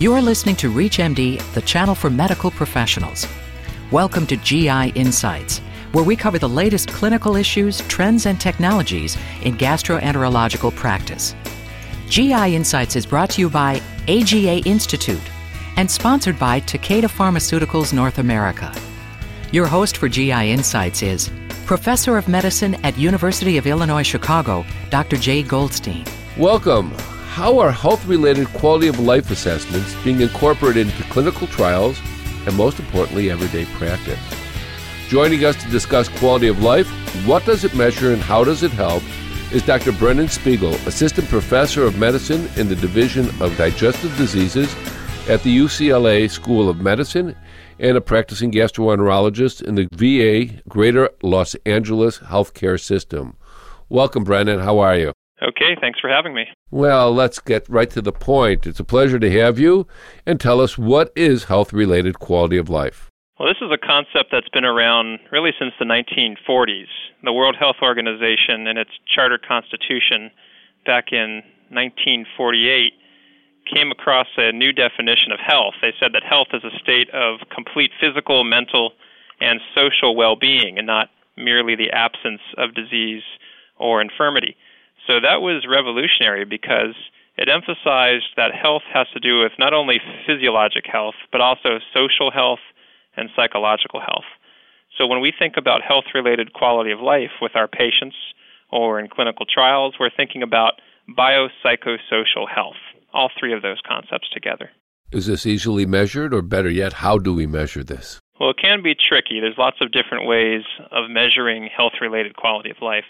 You're listening to ReachMD, the channel for medical professionals. Welcome to GI Insights, where we cover the latest clinical issues, trends, and technologies in gastroenterological practice. GI Insights is brought to you by AGA Institute and sponsored by Takeda Pharmaceuticals North America. Your host for GI Insights is Professor of Medicine at University of Illinois Chicago, Dr. Jay Goldstein. Welcome. How are health related quality of life assessments being incorporated into clinical trials and, most importantly, everyday practice? Joining us to discuss quality of life, what does it measure, and how does it help, is Dr. Brennan Spiegel, Assistant Professor of Medicine in the Division of Digestive Diseases at the UCLA School of Medicine and a practicing gastroenterologist in the VA Greater Los Angeles Healthcare System. Welcome, Brennan. How are you? Okay, thanks for having me. Well, let's get right to the point. It's a pleasure to have you and tell us what is health related quality of life. Well, this is a concept that's been around really since the 1940s. The World Health Organization, in its charter constitution back in 1948, came across a new definition of health. They said that health is a state of complete physical, mental, and social well being, and not merely the absence of disease or infirmity. So that was revolutionary because it emphasized that health has to do with not only physiologic health, but also social health and psychological health. So when we think about health related quality of life with our patients or in clinical trials, we're thinking about biopsychosocial health, all three of those concepts together. Is this easily measured, or better yet, how do we measure this? Well, it can be tricky. There's lots of different ways of measuring health related quality of life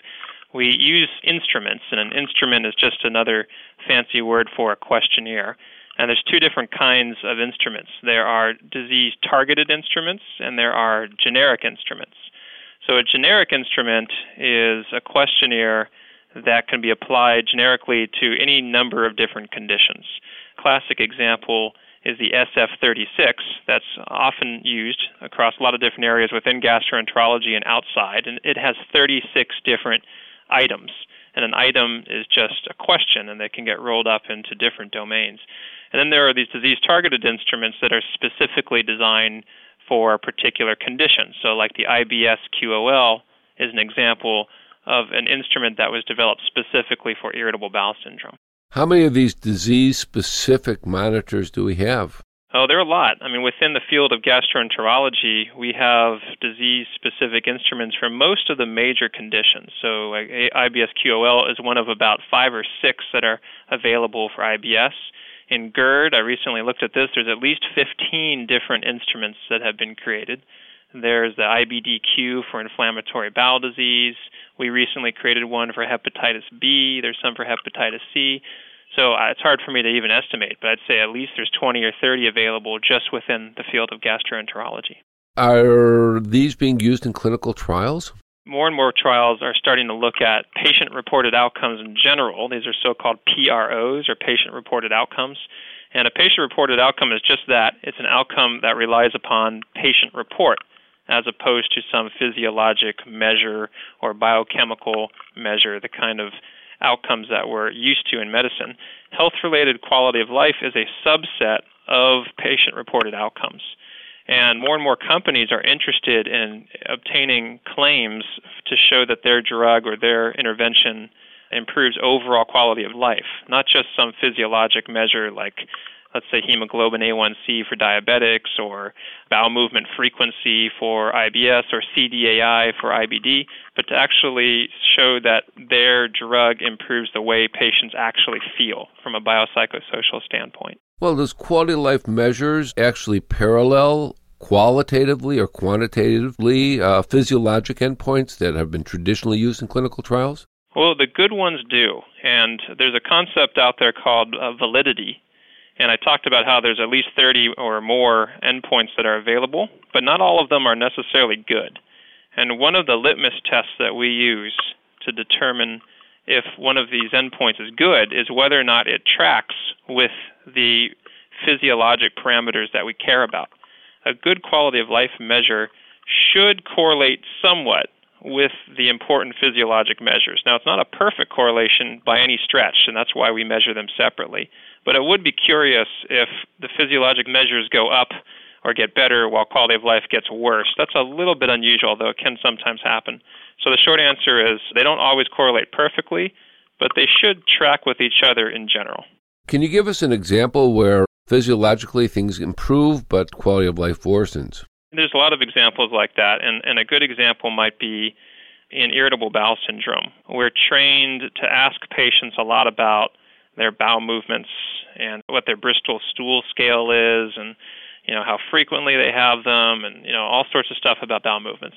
we use instruments, and an instrument is just another fancy word for a questionnaire. And there's two different kinds of instruments. There are disease targeted instruments and there are generic instruments. So a generic instrument is a questionnaire that can be applied generically to any number of different conditions. Classic example is the SF36 that's often used across a lot of different areas within gastroenterology and outside and it has 36 different items. And an item is just a question, and they can get rolled up into different domains. And then there are these disease targeted instruments that are specifically designed for particular conditions. So, like the IBS QOL is an example of an instrument that was developed specifically for irritable bowel syndrome. How many of these disease specific monitors do we have? Oh, there are a lot. I mean, within the field of gastroenterology, we have disease specific instruments for most of the major conditions. So, IBS QOL is one of about five or six that are available for IBS. In GERD, I recently looked at this, there's at least 15 different instruments that have been created. There's the IBDQ for inflammatory bowel disease. We recently created one for hepatitis B. There's some for hepatitis C. So uh, it's hard for me to even estimate, but I'd say at least there's 20 or 30 available just within the field of gastroenterology. Are these being used in clinical trials? More and more trials are starting to look at patient reported outcomes in general. These are so called PROs, or patient reported outcomes. And a patient reported outcome is just that it's an outcome that relies upon patient report as opposed to some physiologic measure or biochemical measure, the kind of outcomes that we're used to in medicine. Health related quality of life is a subset of patient reported outcomes. And more and more companies are interested in obtaining claims to show that their drug or their intervention improves overall quality of life, not just some physiologic measure like let's say hemoglobin A1C for diabetics or bowel movement frequency for IBS or CDAI for IBD, but to actually show that their drug improves the way patients actually feel from a biopsychosocial standpoint. Well, does quality of life measures actually parallel qualitatively or quantitatively uh, physiologic endpoints that have been traditionally used in clinical trials? Well, the good ones do. And there's a concept out there called uh, validity, and I talked about how there's at least 30 or more endpoints that are available, but not all of them are necessarily good. And one of the litmus tests that we use to determine if one of these endpoints is good is whether or not it tracks with the physiologic parameters that we care about. A good quality of life measure should correlate somewhat with the important physiologic measures. Now, it's not a perfect correlation by any stretch, and that's why we measure them separately But it would be curious if the physiologic measures go up or get better while quality of life gets worse. That's a little bit unusual, though it can sometimes happen. So the short answer is they don't always correlate perfectly, but they should track with each other in general. Can you give us an example where physiologically things improve but quality of life worsens? There's a lot of examples like that, and, and a good example might be in irritable bowel syndrome. We're trained to ask patients a lot about their bowel movements and what their Bristol stool scale is and you know how frequently they have them and you know all sorts of stuff about bowel movements.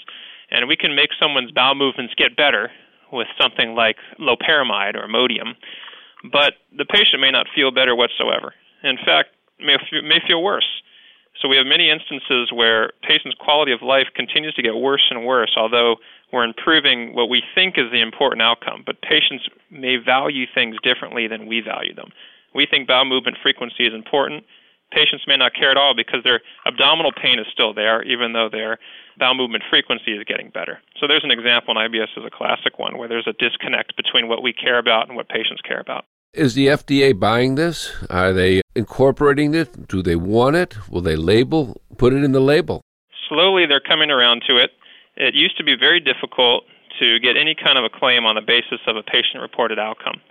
And we can make someone's bowel movements get better with something like loperamide or Imodium, but the patient may not feel better whatsoever. In fact, may may feel worse. So we have many instances where patients' quality of life continues to get worse and worse, although we're improving what we think is the important outcome. But patients may value things differently than we value them. We think bowel movement frequency is important. Patients may not care at all because their abdominal pain is still there, even though their bowel movement frequency is getting better. So there's an example, and IBS is a classic one, where there's a disconnect between what we care about and what patients care about. Is the FDA buying this? Are they incorporating it? Do they want it? Will they label, put it in the label? Slowly, they're coming around to it. It used to be very difficult to get any kind of a claim on the basis of a patient reported outcome.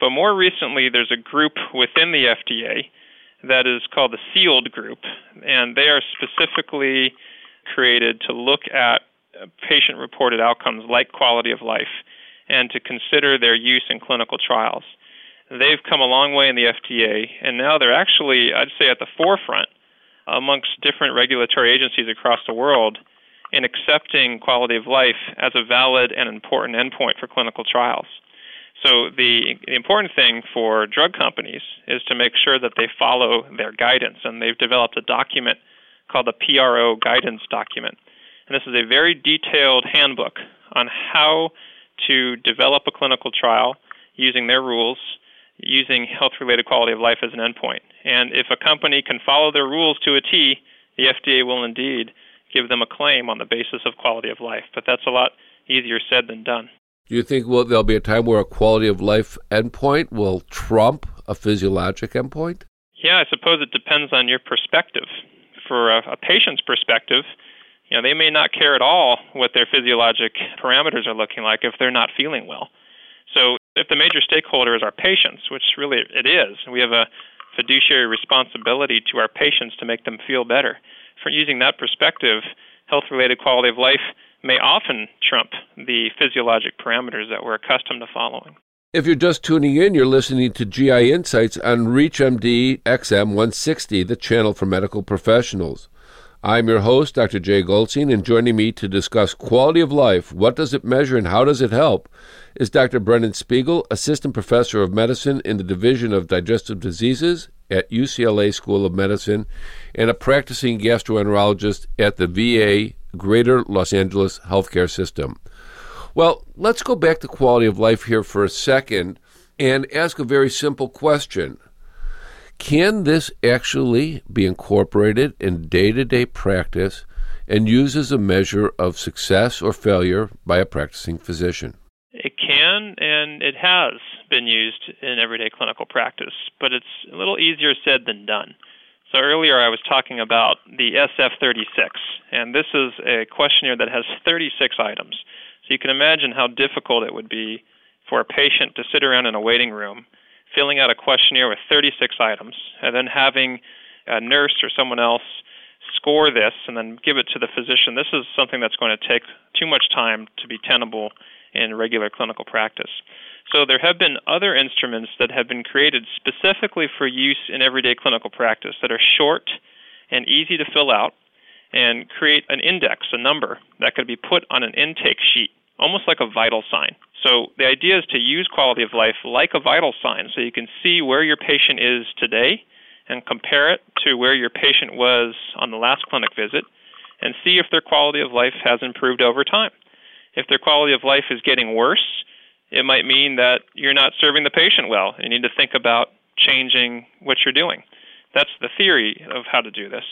But more recently, there's a group within the FDA that is called the SEALD Group, and they are specifically created to look at patient reported outcomes like quality of life and to consider their use in clinical trials. They've come a long way in the FDA, and now they're actually, I'd say, at the forefront amongst different regulatory agencies across the world in accepting quality of life as a valid and important endpoint for clinical trials. So the, the important thing for drug companies is to make sure that they follow their guidance, and they've developed a document called the PRO guidance document. And this is a very detailed handbook on how to develop a clinical trial using their rules using health related quality of life as an endpoint. And if a company can follow their rules to a T, the FDA will indeed give them a claim on the basis of quality of life. But that's a lot easier said than done. Do you think well, there'll be a time where a quality of life endpoint will trump a physiologic endpoint? Yeah, I suppose it depends on your perspective. For a, a patient's perspective, you know, they may not care at all what their physiologic parameters are looking like if they're not feeling well. So if the major stakeholder is our patients, which really it is, we have a fiduciary responsibility to our patients to make them feel better. From using that perspective, health related quality of life may often trump the physiologic parameters that we're accustomed to following. If you're just tuning in, you're listening to GI Insights on ReachMD XM 160, the channel for medical professionals. I'm your host, Dr. Jay Goldstein, and joining me to discuss quality of life, what does it measure and how does it help, is Dr. Brennan Spiegel, Assistant Professor of Medicine in the Division of Digestive Diseases at UCLA School of Medicine and a practicing gastroenterologist at the VA Greater Los Angeles Healthcare System. Well, let's go back to quality of life here for a second and ask a very simple question. Can this actually be incorporated in day to day practice and used as a measure of success or failure by a practicing physician? It can, and it has been used in everyday clinical practice, but it's a little easier said than done. So earlier I was talking about the SF36, and this is a questionnaire that has 36 items. So you can imagine how difficult it would be for a patient to sit around in a waiting room filling out a questionnaire with 36 items, and then having a nurse or someone else score this and then give it to the physician. This is something that's going to take too much time to be tenable in regular clinical practice. So there have been other instruments that have been created specifically for use in everyday clinical practice that are short and easy to fill out and create an index, a number that could be put on an intake sheet, almost like a vital sign. So the idea is to use quality of life like a vital sign so you can see where your patient is today and compare it to where your patient was on the last clinic visit and see if their quality of life has improved over time. If their quality of life is getting worse, it might mean that you're not serving the patient well. You need to think about changing what you're doing. That's the theory of how to do this.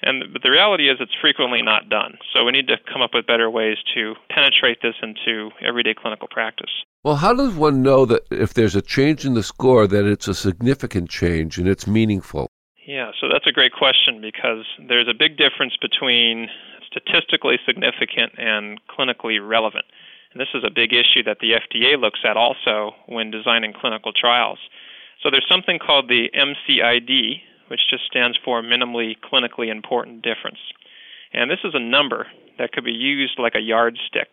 And but the reality is it's frequently not done. So we need to come up with better ways to penetrate this into everyday clinical practice. Well, how does one know that if there's a change in the score, that it's a significant change and it's meaningful? Yeah, so that's a great question because there's a big difference between statistically significant and clinically relevant. And this is a big issue that the FDA looks at also when designing clinical trials. So there's something called the MCID, which just stands for minimally clinically important difference. And this is a number that could be used like a yardstick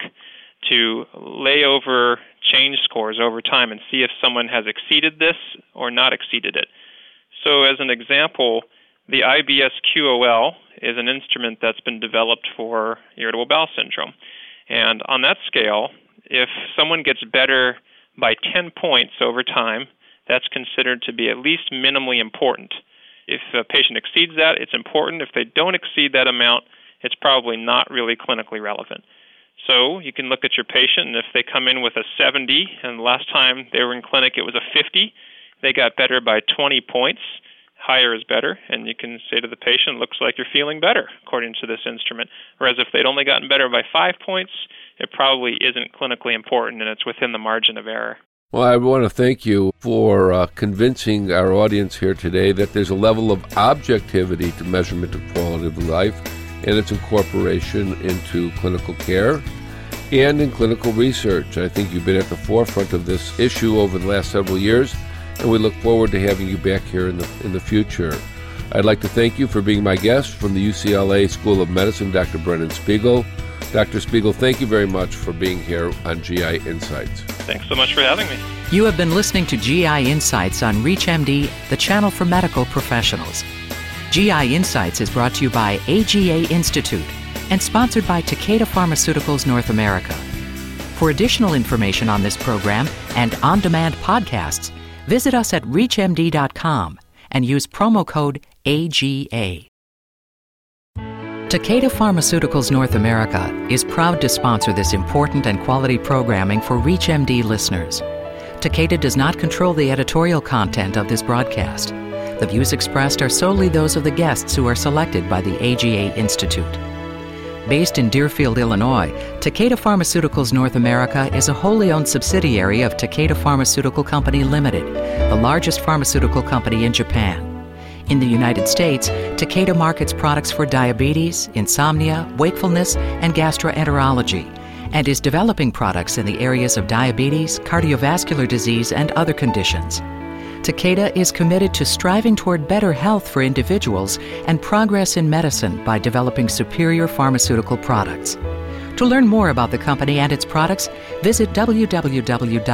to lay over change scores over time and see if someone has exceeded this or not exceeded it. So, as an example, the IBS QOL is an instrument that's been developed for irritable bowel syndrome. And on that scale, if someone gets better by 10 points over time, that's considered to be at least minimally important. If a patient exceeds that, it's important. If they don't exceed that amount, it's probably not really clinically relevant. So you can look at your patient, and if they come in with a 70, and last time they were in clinic it was a 50, they got better by 20 points. Higher is better, and you can say to the patient, "Looks like you're feeling better," according to this instrument. Whereas if they'd only gotten better by five points, it probably isn't clinically important, and it's within the margin of error. Well, I want to thank you for uh, convincing our audience here today that there's a level of objectivity to measurement of quality of life and its incorporation into clinical care and in clinical research. I think you've been at the forefront of this issue over the last several years, and we look forward to having you back here in the, in the future. I'd like to thank you for being my guest from the UCLA School of Medicine, Dr. Brennan Spiegel. Dr. Spiegel, thank you very much for being here on GI Insights. Thanks so much for having me. You have been listening to GI Insights on ReachMD, the channel for medical professionals. GI Insights is brought to you by AGA Institute and sponsored by Takeda Pharmaceuticals North America. For additional information on this program and on demand podcasts, visit us at ReachMD.com and use promo code AGA. Takeda Pharmaceuticals North America is proud to sponsor this important and quality programming for ReachMD listeners. Takeda does not control the editorial content of this broadcast. The views expressed are solely those of the guests who are selected by the AGA Institute. Based in Deerfield, Illinois, Takeda Pharmaceuticals North America is a wholly owned subsidiary of Takeda Pharmaceutical Company Limited, the largest pharmaceutical company in Japan. In the United States, Takeda markets products for diabetes, insomnia, wakefulness, and gastroenterology, and is developing products in the areas of diabetes, cardiovascular disease, and other conditions. Takeda is committed to striving toward better health for individuals and progress in medicine by developing superior pharmaceutical products. To learn more about the company and its products, visit www.tpna.com.